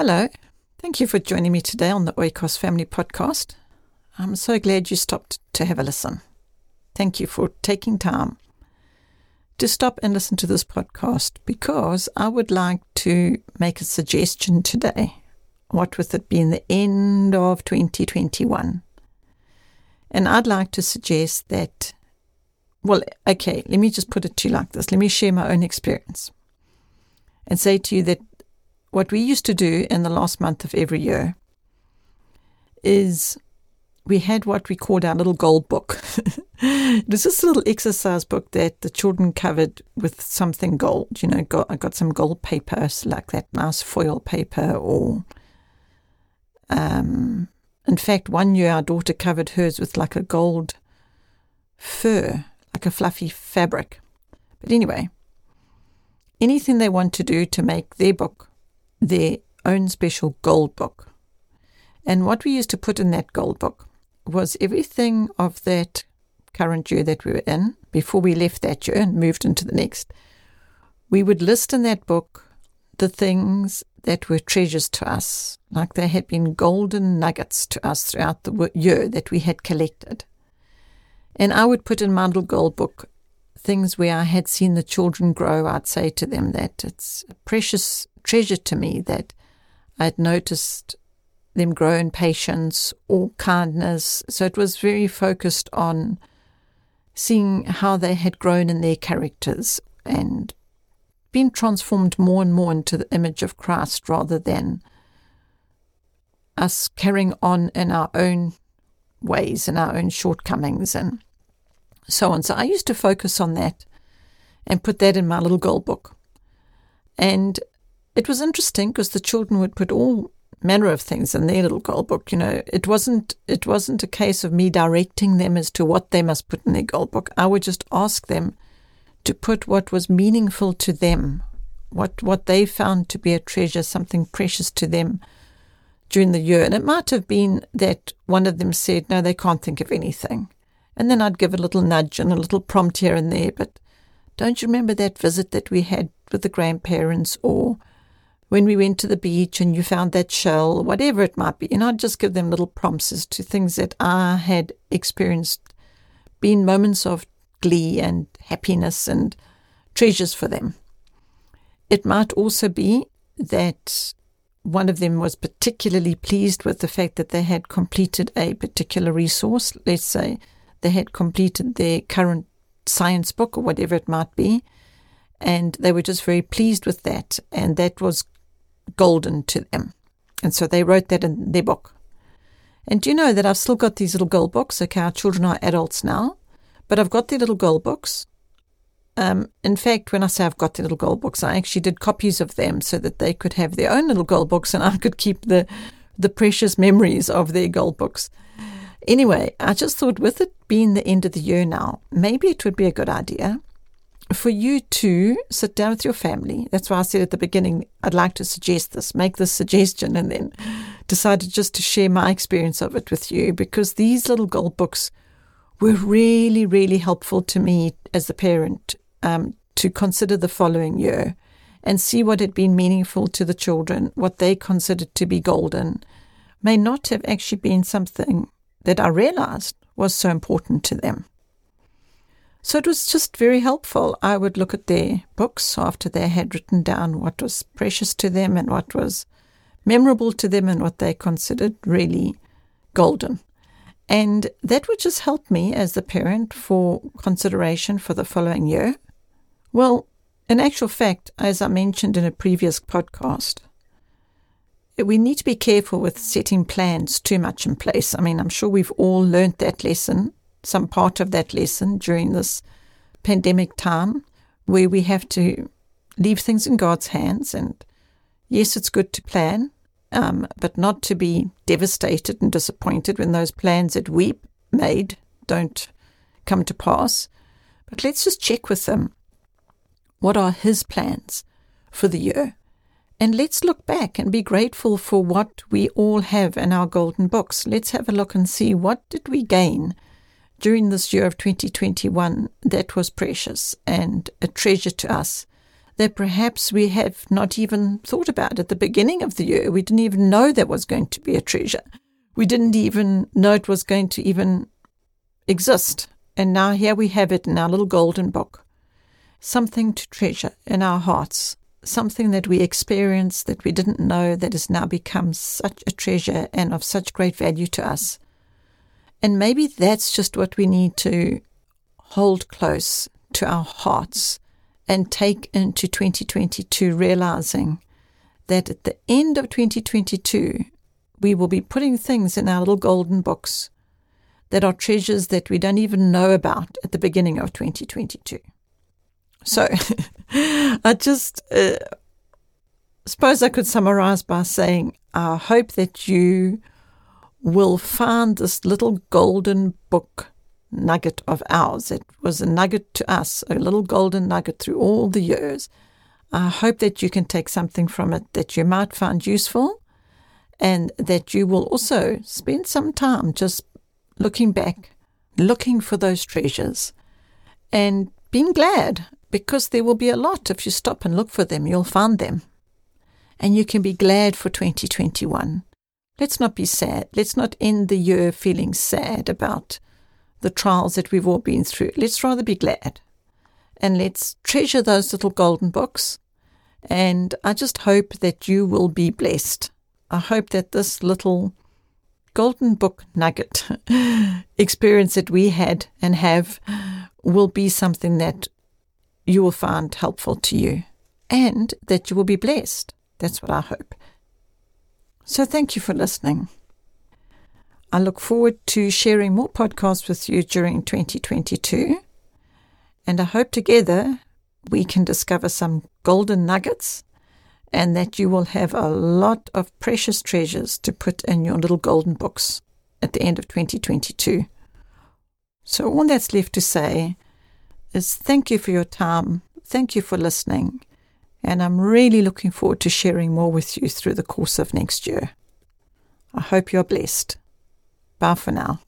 Hello. Thank you for joining me today on the Oikos Family Podcast. I'm so glad you stopped to have a listen. Thank you for taking time to stop and listen to this podcast because I would like to make a suggestion today. What with it being the end of 2021. And I'd like to suggest that, well, okay, let me just put it to you like this. Let me share my own experience and say to you that what we used to do in the last month of every year is we had what we called our little gold book. it was this little exercise book that the children covered with something gold. You know, got, I got some gold paper, like that nice foil paper, or um, in fact, one year our daughter covered hers with like a gold fur, like a fluffy fabric. But anyway, anything they want to do to make their book their own special gold book. And what we used to put in that gold book was everything of that current year that we were in before we left that year and moved into the next. We would list in that book the things that were treasures to us, like they had been golden nuggets to us throughout the year that we had collected. And I would put in my little gold book things where I had seen the children grow. I'd say to them that it's a precious treasure to me that I'd noticed them grow in patience or kindness. So it was very focused on seeing how they had grown in their characters and been transformed more and more into the image of Christ rather than us carrying on in our own ways and our own shortcomings and so on. So I used to focus on that and put that in my little goal book. And it was interesting because the children would put all manner of things in their little goal book. You know, it wasn't it wasn't a case of me directing them as to what they must put in their goal book. I would just ask them to put what was meaningful to them, what what they found to be a treasure, something precious to them during the year. And it might have been that one of them said, No, they can't think of anything. And then I'd give a little nudge and a little prompt here and there, but don't you remember that visit that we had with the grandparents or when we went to the beach and you found that shell, whatever it might be. And I'd just give them little prompts as to things that I had experienced, been moments of glee and happiness and treasures for them. It might also be that one of them was particularly pleased with the fact that they had completed a particular resource. Let's say they had completed their current science book or whatever it might be. And they were just very pleased with that. And that was golden to them. And so they wrote that in their book. And do you know that I've still got these little gold books? Okay, our children are adults now, but I've got their little gold books. Um, in fact, when I say I've got the little gold books, I actually did copies of them so that they could have their own little gold books and I could keep the, the precious memories of their gold books. Anyway, I just thought with it being the end of the year now, maybe it would be a good idea for you to sit down with your family. That's why I said at the beginning, I'd like to suggest this, make this suggestion, and then decided just to share my experience of it with you because these little gold books were really, really helpful to me as a parent um, to consider the following year and see what had been meaningful to the children, what they considered to be golden, may not have actually been something that I realized was so important to them. So it was just very helpful. I would look at their books after they had written down what was precious to them and what was memorable to them and what they considered really golden. And that would just help me as the parent for consideration for the following year. Well, in actual fact, as I mentioned in a previous podcast, we need to be careful with setting plans too much in place. I mean, I'm sure we've all learnt that lesson some part of that lesson during this pandemic time where we have to leave things in God's hands. And yes, it's good to plan, um, but not to be devastated and disappointed when those plans that we made don't come to pass. But let's just check with Him. What are His plans for the year? And let's look back and be grateful for what we all have in our golden books. Let's have a look and see what did we gain during this year of 2021 that was precious and a treasure to us that perhaps we have not even thought about at the beginning of the year. We didn't even know there was going to be a treasure. We didn't even know it was going to even exist. And now here we have it in our little golden book. Something to treasure in our hearts, something that we experienced that we didn't know that has now become such a treasure and of such great value to us. And maybe that's just what we need to hold close to our hearts and take into 2022, realizing that at the end of 2022, we will be putting things in our little golden books that are treasures that we don't even know about at the beginning of 2022. So I just uh, suppose I could summarize by saying I hope that you will find this little golden book nugget of ours. It was a nugget to us, a little golden nugget through all the years. I hope that you can take something from it that you might find useful and that you will also spend some time just looking back, looking for those treasures and being glad because there will be a lot. If you stop and look for them, you'll find them. And you can be glad for 2021. Let's not be sad. Let's not end the year feeling sad about the trials that we've all been through. Let's rather be glad. And let's treasure those little golden books. And I just hope that you will be blessed. I hope that this little golden book nugget experience that we had and have will be something that you will find helpful to you and that you will be blessed. That's what I hope. So thank you for listening. I look forward to sharing more podcasts with you during 2022. And I hope together we can discover some golden nuggets and that you will have a lot of precious treasures to put in your little golden books at the end of 2022. So, all that's left to say is thank you for your time, thank you for listening, and I'm really looking forward to sharing more with you through the course of next year. I hope you're blessed. Bye for now.